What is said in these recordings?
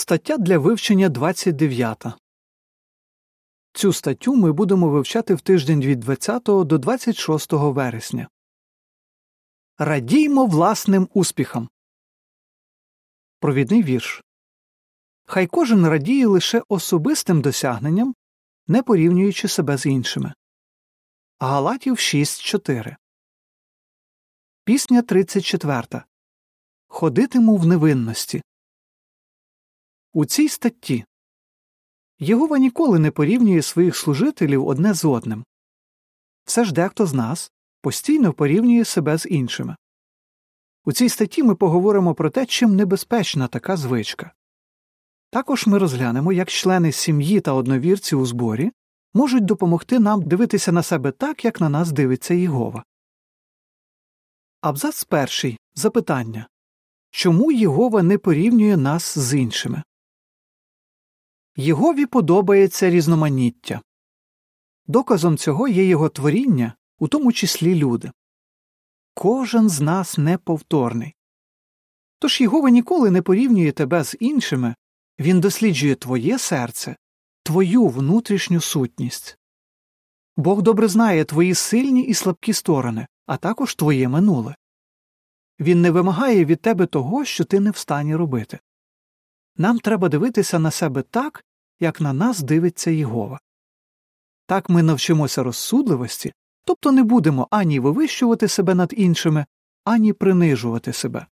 Стаття для вивчення 29. Цю статтю ми будемо вивчати в тиждень від 20 до 26 вересня. Радіймо власним успіхам. Провідний вірш. Хай кожен радіє лише особистим досягненням, не порівнюючи себе з іншими. Галатів 6.4. Пісня 34. Ходитиму в невинності. У цій статті Єгова ніколи не порівнює своїх служителів одне з одним. Все ж дехто з нас постійно порівнює себе з іншими. У цій статті ми поговоримо про те, чим небезпечна така звичка. Також ми розглянемо, як члени сім'ї та одновірці у зборі можуть допомогти нам дивитися на себе так, як на нас дивиться Єгова. Абзац перший. Запитання Чому Єгова не порівнює нас з іншими? Єгові подобається різноманіття. Доказом цього є його творіння, у тому числі люди. Кожен з нас неповторний. Тож Єгова ніколи не порівнює тебе з іншими, він досліджує твоє серце, твою внутрішню сутність. Бог добре знає твої сильні і слабкі сторони, а також твоє минуле. Він не вимагає від тебе того, що ти не встані робити. Нам треба дивитися на себе так, як на нас дивиться Єгова. Так ми навчимося розсудливості, тобто не будемо ані вивищувати себе над іншими, ані принижувати себе.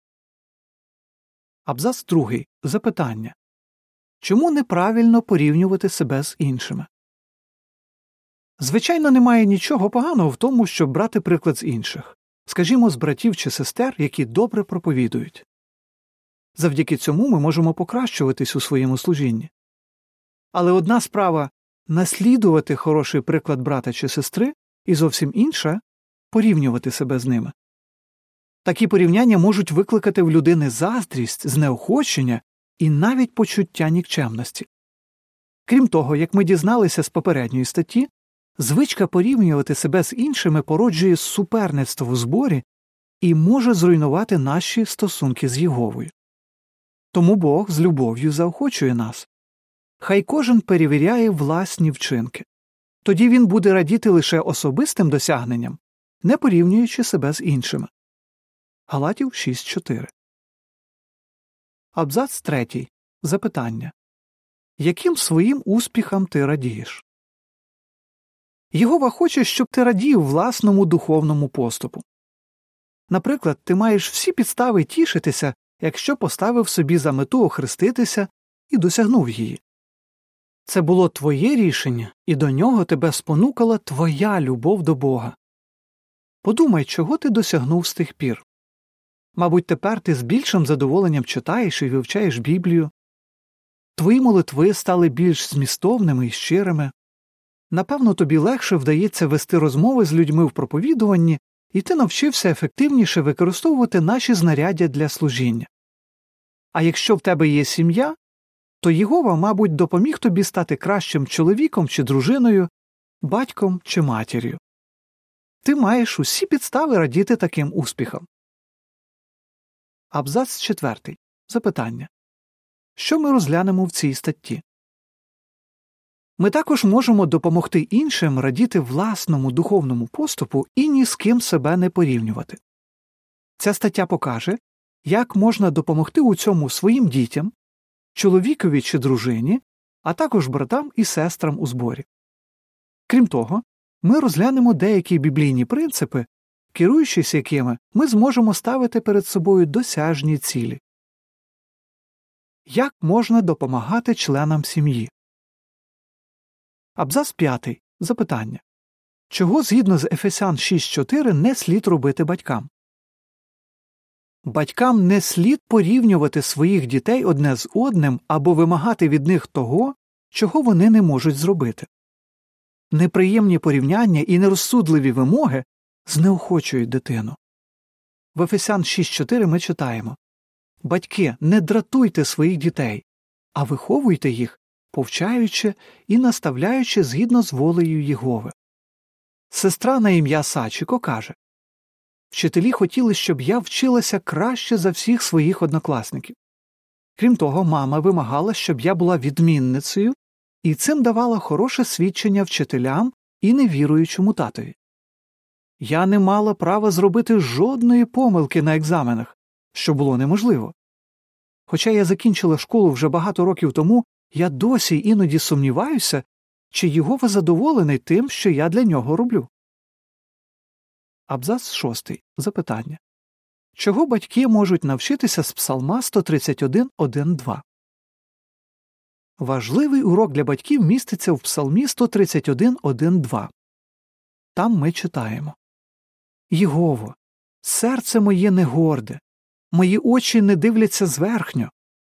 Абзац другий. Запитання Чому неправильно порівнювати себе з іншими? Звичайно, немає нічого поганого в тому, щоб брати приклад з інших, скажімо, з братів чи сестер, які добре проповідують. Завдяки цьому ми можемо покращуватись у своєму служінні. Але одна справа наслідувати хороший приклад брата чи сестри, і зовсім інша порівнювати себе з ними. Такі порівняння можуть викликати в людини заздрість, знеохочення і навіть почуття нікчемності. Крім того, як ми дізналися з попередньої статті, звичка порівнювати себе з іншими породжує суперництво в зборі і може зруйнувати наші стосунки з Єговою. Тому Бог з любов'ю заохочує нас хай кожен перевіряє власні вчинки, тоді він буде радіти лише особистим досягненням, не порівнюючи себе з іншими. Галатів 6.4 Абзац 3. Запитання Яким своїм успіхам ти радієш? Єгова хоче, щоб ти радів власному духовному поступу. Наприклад, ти маєш всі підстави тішитися, якщо поставив собі за мету охреститися і досягнув її. Це було твоє рішення, і до нього тебе спонукала твоя любов до Бога. Подумай, чого ти досягнув з тих пір. Мабуть, тепер ти з більшим задоволенням читаєш і вивчаєш Біблію. Твої молитви стали більш змістовними і щирими. Напевно, тобі легше вдається вести розмови з людьми в проповідуванні, і ти навчився ефективніше використовувати наші знаряддя для служіння. А якщо в тебе є сім'я, то Єгова, мабуть, допоміг тобі стати кращим чоловіком чи дружиною, батьком чи матір'ю. Ти маєш усі підстави радіти таким успіхам. Абзац четвертий. Запитання Що ми розглянемо в цій статті? Ми також можемо допомогти іншим радіти власному духовному поступу і ні з ким себе не порівнювати. Ця стаття покаже, як можна допомогти у цьому своїм дітям, чоловікові чи дружині, а також братам і сестрам у зборі. Крім того, ми розглянемо деякі біблійні принципи, керуючись якими ми зможемо ставити перед собою досяжні цілі. Як можна допомагати членам сім'ї? Абзац 5. Запитання Чого згідно з Ефесян 6.4 не слід робити батькам? Батькам не слід порівнювати своїх дітей одне з одним або вимагати від них того, чого вони не можуть зробити. Неприємні порівняння і нерозсудливі вимоги знеохочують дитину. В Ефесян 6.4 ми читаємо Батьки, не дратуйте своїх дітей, а виховуйте їх, повчаючи і наставляючи згідно з волею Єгови. Сестра на ім'я Сачіко каже Вчителі хотіли, щоб я вчилася краще за всіх своїх однокласників. Крім того, мама вимагала, щоб я була відмінницею, і цим давала хороше свідчення вчителям і невіруючому татові. Я не мала права зробити жодної помилки на екзаменах, що було неможливо. Хоча я закінчила школу вже багато років тому, я досі іноді сумніваюся, чи Єгова задоволений тим, що я для нього роблю. Абзац шостий. Запитання Чого батьки можуть навчитися з Псалма 131.1.2? Важливий урок для батьків міститься в Псалмі 131.1.2. Там ми читаємо Єгово, серце моє не горде, мої очі не дивляться зверхньо,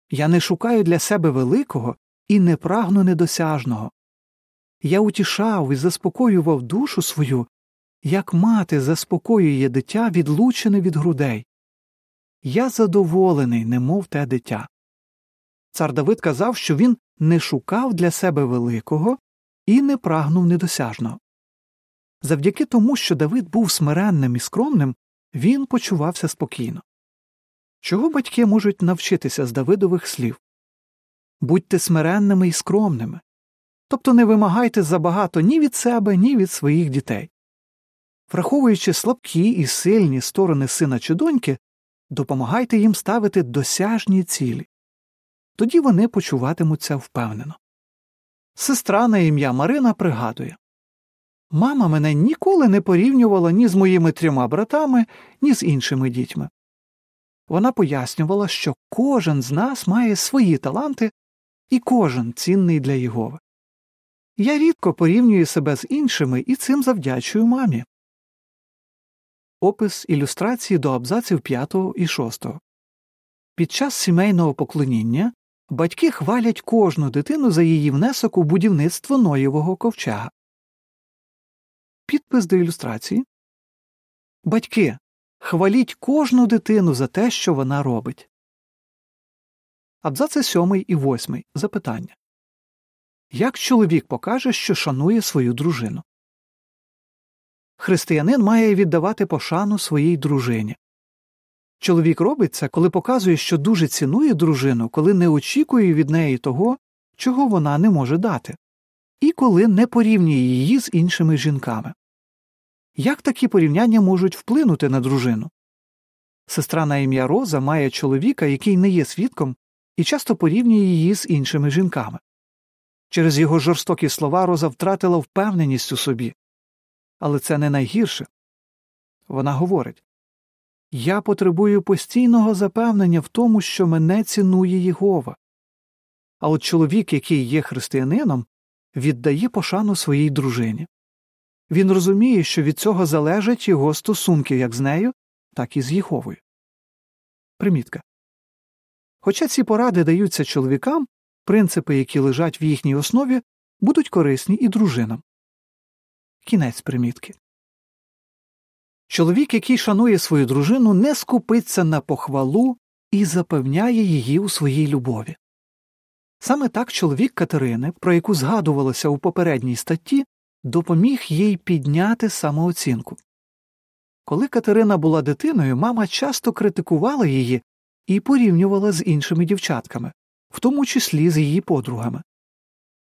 я не шукаю для себе великого і не прагну недосяжного. Я утішав і заспокоював душу свою, як мати заспокоює дитя, відлучене від грудей. Я задоволений, немов те дитя. Цар Давид казав, що він не шукав для себе великого і не прагнув недосяжного. Завдяки тому, що Давид був смиренним і скромним, він почувався спокійно. Чого батьки можуть навчитися з Давидових слів? Будьте смиренними і скромними, тобто не вимагайте забагато ні від себе, ні від своїх дітей. Враховуючи слабкі і сильні сторони сина чи доньки, допомагайте їм ставити досяжні цілі. Тоді вони почуватимуться впевнено. Сестра на ім'я Марина пригадує Мама мене ніколи не порівнювала ні з моїми трьома братами, ні з іншими дітьми. Вона пояснювала, що кожен з нас має свої таланти і кожен цінний для Єгови. Я рідко порівнюю себе з іншими і цим завдячую мамі. Опис ілюстрації до абзаців 5 і 6. Під час сімейного поклоніння батьки хвалять кожну дитину за її внесок у будівництво Ноєвого ковчега. Підпис до ілюстрації Батьки. Хваліть кожну дитину за те, що вона робить. Абзаци 7 і 8. Запитання Як чоловік покаже, що шанує свою дружину? Християнин має віддавати пошану своїй дружині. Чоловік робить це, коли показує, що дуже цінує дружину, коли не очікує від неї того, чого вона не може дати, і коли не порівнює її з іншими жінками. Як такі порівняння можуть вплинути на дружину? Сестра на ім'я Роза має чоловіка, який не є свідком, і часто порівнює її з іншими жінками. Через його жорстокі слова Роза втратила впевненість у собі. Але це не найгірше. Вона говорить Я потребую постійного запевнення в тому, що мене цінує Єгова. А от чоловік, який є християнином, віддає пошану своїй дружині. Він розуміє, що від цього залежать його стосунки як з нею, так і з Єговою. Примітка. Хоча ці поради даються чоловікам, принципи, які лежать в їхній основі, будуть корисні і дружинам. Кінець примітки. Чоловік, який шанує свою дружину, не скупиться на похвалу і запевняє її у своїй любові. Саме так чоловік Катерини, про яку згадувалося у попередній статті, допоміг їй підняти самооцінку. Коли Катерина була дитиною, мама часто критикувала її і порівнювала з іншими дівчатками, в тому числі з її подругами.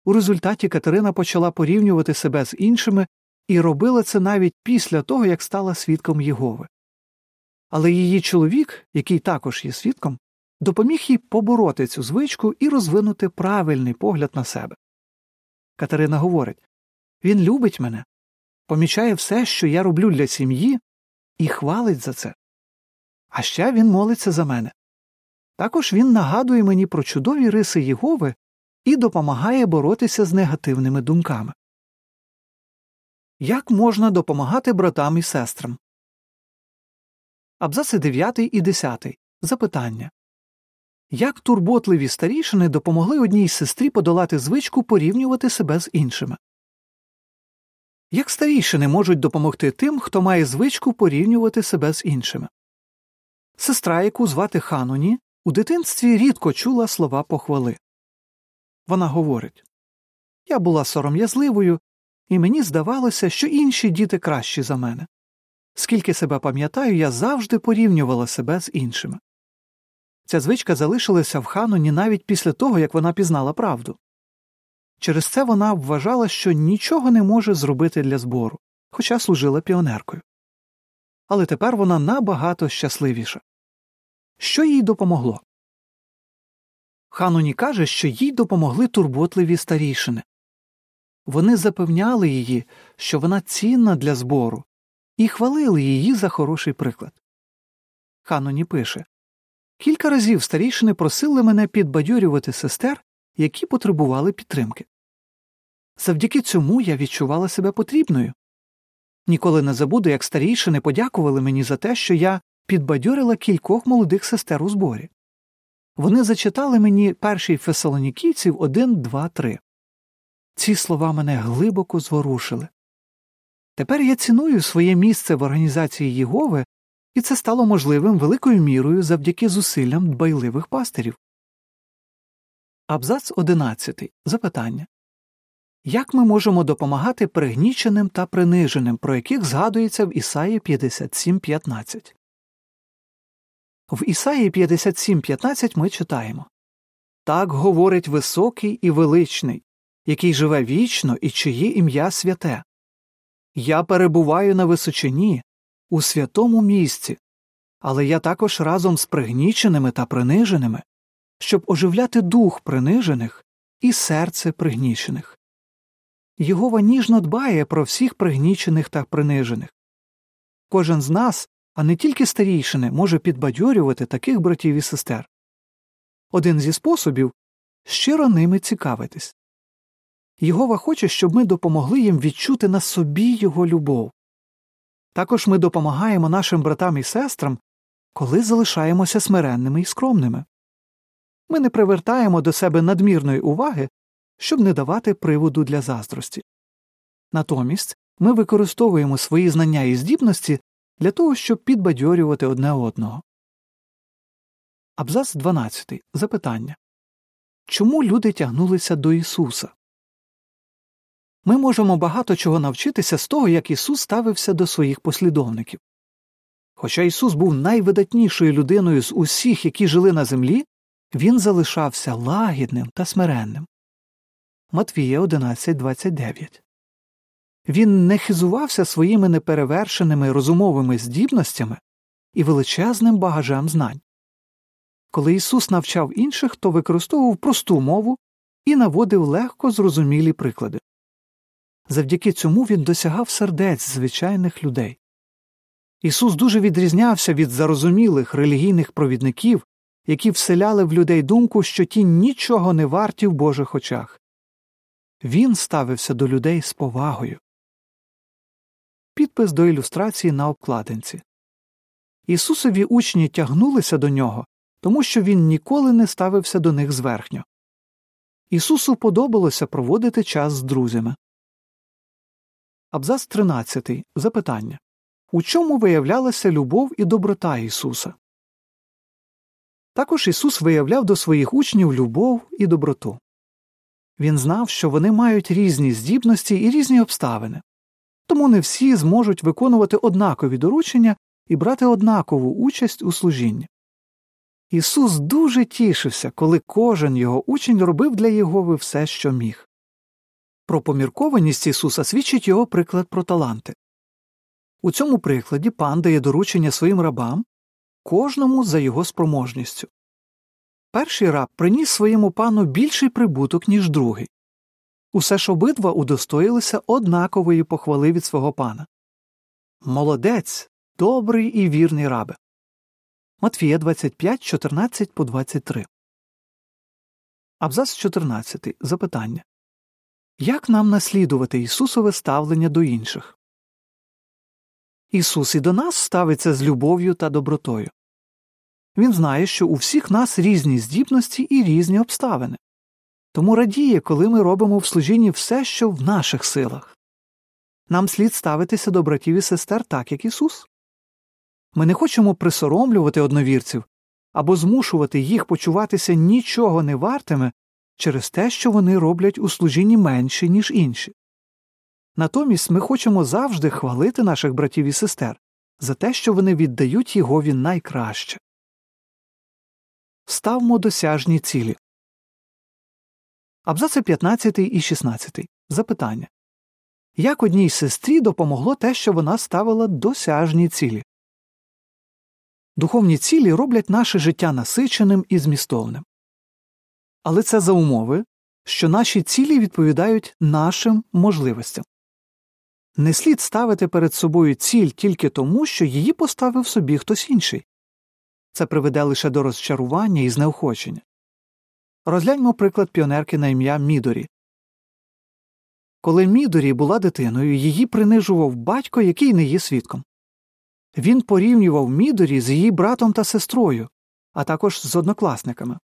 У результаті Катерина почала порівнювати себе з іншими і робила це навіть після того, як стала свідком Єгови. Але її чоловік, який також є свідком, допоміг їй побороти цю звичку і розвинути правильний погляд на себе. Катерина говорить він любить мене, помічає все, що я роблю для сім'ї, і хвалить за це. А ще він молиться за мене. Також він нагадує мені про чудові риси Єгови і допомагає боротися з негативними думками. Як можна допомагати братам і сестрам? Абзаци 9 і 10. Запитання Як турботливі старішини допомогли одній сестрі подолати звичку порівнювати себе з іншими? Як старішини можуть допомогти тим, хто має звичку порівнювати себе з іншими? Сестра, яку звати Ханоні, у дитинстві рідко чула слова похвали. Вона говорить Я була сором'язливою, і мені здавалося, що інші діти кращі за мене. Скільки себе пам'ятаю, я завжди порівнювала себе з іншими. Ця звичка залишилася в Ханоні навіть після того, як вона пізнала правду. Через це вона вважала, що нічого не може зробити для збору, хоча служила піонеркою. Але тепер вона набагато щасливіша. Що їй допомогло? Ханоні каже, що їй допомогли турботливі старішини. Вони запевняли її, що вона цінна для збору, і хвалили її за хороший приклад. Ханоні пише Кілька разів старішини просили мене підбадьорювати сестер, які потребували підтримки. Завдяки цьому я відчувала себе потрібною. Ніколи не забуду, як старішини подякували мені за те, що я підбадьорила кількох молодих сестер у зборі. Вони зачитали мені перший Фесалонікійців 1, 2, 3. Ці слова мене глибоко зворушили. Тепер я ціную своє місце в організації Єгови, і це стало можливим великою мірою завдяки зусиллям дбайливих пастирів. Абзац 11. Запитання Як ми можемо допомагати пригніченим та приниженим, про яких згадується в Ісаї 57.15? В Ісаї 57.15 ми читаємо Так говорить високий і величний, який живе вічно і чиє ім'я святе. Я перебуваю на височині, у святому місці, але я також разом з пригніченими та приниженими, щоб оживляти дух принижених і серце пригнічених. Єгова ніжно дбає про всіх пригнічених та принижених. Кожен з нас, а не тільки старійшини, може підбадьорювати таких братів і сестер. Один зі способів щиро ними цікавитись. Єгова хоче, щоб ми допомогли їм відчути на собі його любов. Також ми допомагаємо нашим братам і сестрам, коли залишаємося смиренними і скромними. Ми не привертаємо до себе надмірної уваги, щоб не давати приводу для заздрості. Натомість ми використовуємо свої знання і здібності для того, щоб підбадьорювати одне одного. Абзац 12. Запитання Чому люди тягнулися до Ісуса? Ми можемо багато чого навчитися з того, як Ісус ставився до своїх послідовників. Хоча Ісус був найвидатнішою людиною з усіх, які жили на землі, він залишався лагідним та смиренним. Матвія 11.29 Він не хизувався своїми неперевершеними розумовими здібностями і величезним багажем знань. Коли Ісус навчав інших, то використовував просту мову і наводив легко зрозумілі приклади. Завдяки цьому він досягав сердець звичайних людей. Ісус дуже відрізнявся від зарозумілих релігійних провідників, які вселяли в людей думку, що ті нічого не варті в Божих очах. Він ставився до людей з повагою. Підпис до ілюстрації на обкладинці Ісусові учні тягнулися до нього, тому що він ніколи не ставився до них зверхньо. Ісусу подобалося проводити час з друзями. Абзац 13. Запитання У чому виявлялася любов і доброта Ісуса? Також Ісус виявляв до своїх учнів любов і доброту. Він знав, що вони мають різні здібності і різні обставини, тому не всі зможуть виконувати однакові доручення і брати однакову участь у служінні. Ісус дуже тішився, коли кожен його учень робив для Єгови все, що міг. Про поміркованість Ісуса свідчить його приклад про таланти. У цьому прикладі пан дає доручення своїм рабам, кожному за його спроможністю. Перший раб приніс своєму пану більший прибуток, ніж другий. Усе ж обидва удостоїлися однакової похвали від свого пана. Молодець, добрий і вірний рабе. Матфія 25, 14 по 23. Абзац 14. Запитання як нам наслідувати Ісусове ставлення до інших? Ісус і до нас ставиться з любов'ю та добротою. Він знає, що у всіх нас різні здібності і різні обставини, тому радіє, коли ми робимо в служінні все, що в наших силах. Нам слід ставитися до братів і сестер так, як Ісус. Ми не хочемо присоромлювати одновірців або змушувати їх почуватися нічого не вартими через те, що вони роблять у служінні менше, ніж інші. Натомість ми хочемо завжди хвалити наших братів і сестер за те, що вони віддають Єгові найкраще. Ставмо досяжні цілі. Абзаци 15 і 16. Запитання. Як одній сестрі допомогло те, що вона ставила досяжні цілі? Духовні цілі роблять наше життя насиченим і змістовним. Але це за умови, що наші цілі відповідають нашим можливостям. Не слід ставити перед собою ціль тільки тому, що її поставив собі хтось інший. Це приведе лише до розчарування і знеохочення. Розгляньмо приклад піонерки на ім'я Мідорі. Коли Мідорі була дитиною, її принижував батько, який не є свідком. Він порівнював Мідорі з її братом та сестрою, а також з однокласниками.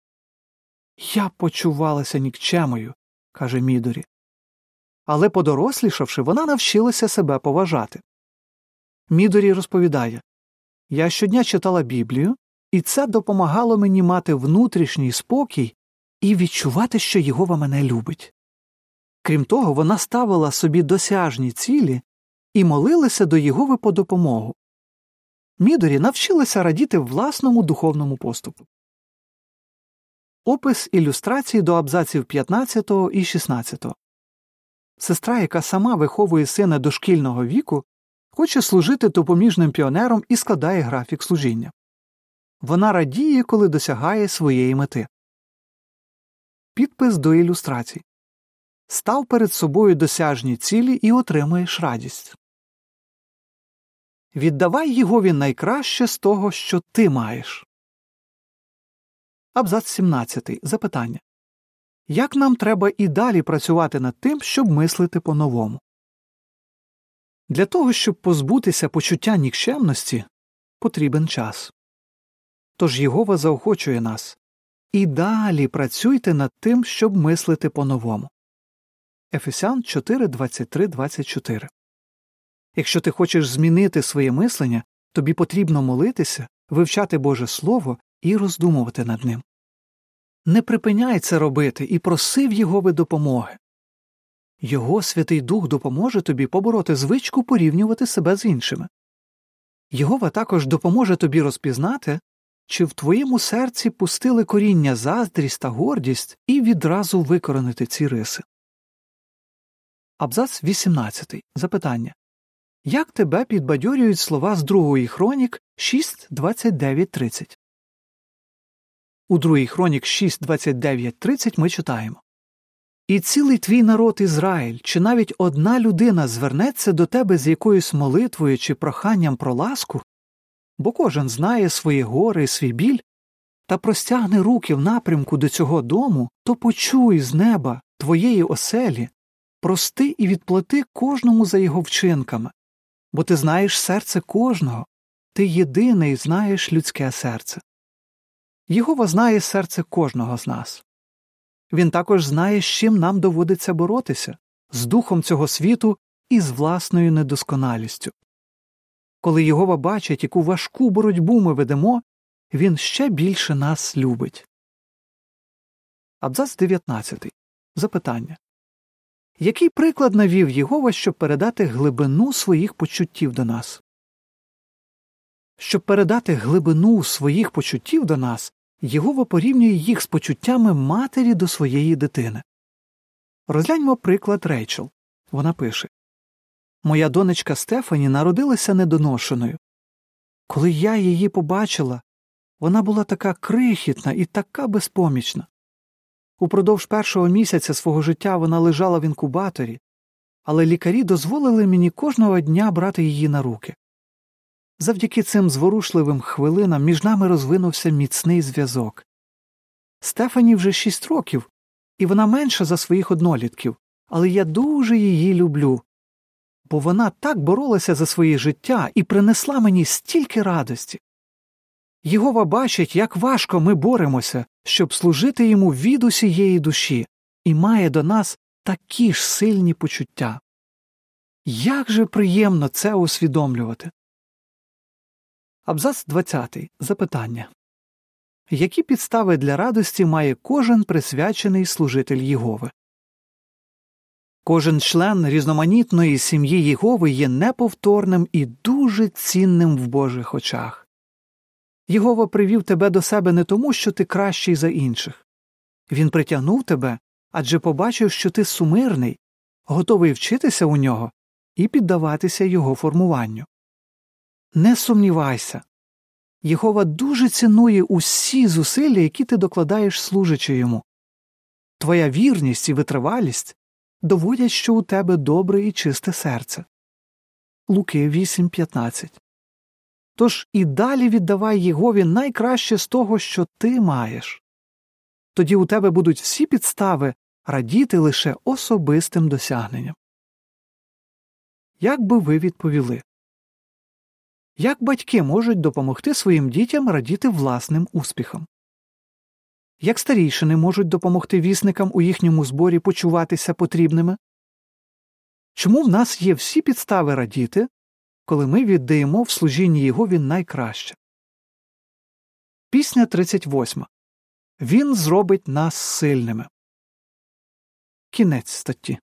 Я почувалася нікчемою, каже Мідорі. Але, подорослішавши, вона навчилася себе поважати. Мідорі розповідає Я щодня читала Біблію, і це допомагало мені мати внутрішній спокій і відчувати, що Єгова мене любить. Крім того, вона ставила собі досяжні цілі і молилася до Єгови по допомогу. Мідорі навчилася радіти власному духовному поступу. Опис ілюстрації до абзаців 15 і 16. Сестра, яка сама виховує сина дошкільного віку, хоче служити допоміжним піонером і складає графік служіння. Вона радіє, коли досягає своєї мети. Підпис до ілюстрацій Став перед собою досяжні цілі і отримуєш радість. Віддавай Єгові найкраще з того, що ти маєш. Абзац 17. Запитання Як нам треба і далі працювати над тим, щоб мислити по новому? Для того, щоб позбутися почуття нікчемності, потрібен час. Тож Єгова заохочує нас і далі працюйте над тим, щоб мислити по новому. Ефесян 4, 23, 24 Якщо ти хочеш змінити своє мислення, тобі потрібно молитися, вивчати Боже Слово і роздумувати над ним. Не припиняй це робити і проси в Єгови допомоги. Його Святий Дух допоможе тобі побороти звичку порівнювати себе з іншими. Єгова також допоможе тобі розпізнати, чи в твоєму серці пустили коріння заздрість та гордість і відразу викоренити ці риси. Абзац 18. Запитання Як тебе підбадьорюють слова з другої хронік 6.29.30? У другій хронік 6.29.30 ми читаємо І цілий твій народ Ізраїль, чи навіть одна людина звернеться до тебе з якоюсь молитвою чи проханням про ласку, бо кожен знає свої гори і свій біль, та простягне руки в напрямку до цього дому, то почуй з неба твоєї оселі, прости і відплати кожному за його вчинками, бо ти знаєш серце кожного, ти єдиний знаєш людське серце. Єгова знає серце кожного з нас. Він також знає, з чим нам доводиться боротися з духом цього світу і з власною недосконалістю. Коли Єгова бачить, яку важку боротьбу ми ведемо, він ще більше нас любить. Абзац 19. Запитання Який приклад навів Єгова, щоб передати глибину своїх почуттів до нас? Щоб передати глибину своїх почуттів до нас, Єгова порівнює їх з почуттями матері до своєї дитини. Розгляньмо приклад Рейчел. Вона пише Моя донечка Стефані народилася недоношеною. Коли я її побачила, вона була така крихітна і така безпомічна. Упродовж першого місяця свого життя вона лежала в інкубаторі, але лікарі дозволили мені кожного дня брати її на руки. Завдяки цим зворушливим хвилинам між нами розвинувся міцний зв'язок. Стефані вже шість років, і вона менша за своїх однолітків, але я дуже її люблю, бо вона так боролася за своє життя і принесла мені стільки радості. Єгова бачить, як важко ми боремося, щоб служити йому від усієї душі, і має до нас такі ж сильні почуття. Як же приємно це усвідомлювати. Абзац 20. Запитання Які підстави для радості має кожен присвячений служитель Єгови? Кожен член різноманітної сім'ї Єгови є неповторним і дуже цінним в Божих очах. Єгова привів тебе до себе не тому, що ти кращий за інших. Він притягнув тебе адже побачив, що ти сумирний, готовий вчитися у нього і піддаватися його формуванню. Не сумнівайся. Єгова дуже цінує усі зусилля, які ти докладаєш служачи йому. Твоя вірність і витривалість доводять, що у тебе добре і чисте серце. Луки 8.15 Тож і далі віддавай Єгові найкраще з того, що ти маєш. Тоді у тебе будуть всі підстави радіти лише особистим досягненням. Як би ви відповіли? Як батьки можуть допомогти своїм дітям радіти власним успіхам? Як старійшини можуть допомогти вісникам у їхньому зборі почуватися потрібними? Чому в нас є всі підстави радіти, коли ми віддаємо в служінні Єгові найкраще? Пісня 38. Він зробить нас сильними. Кінець статті.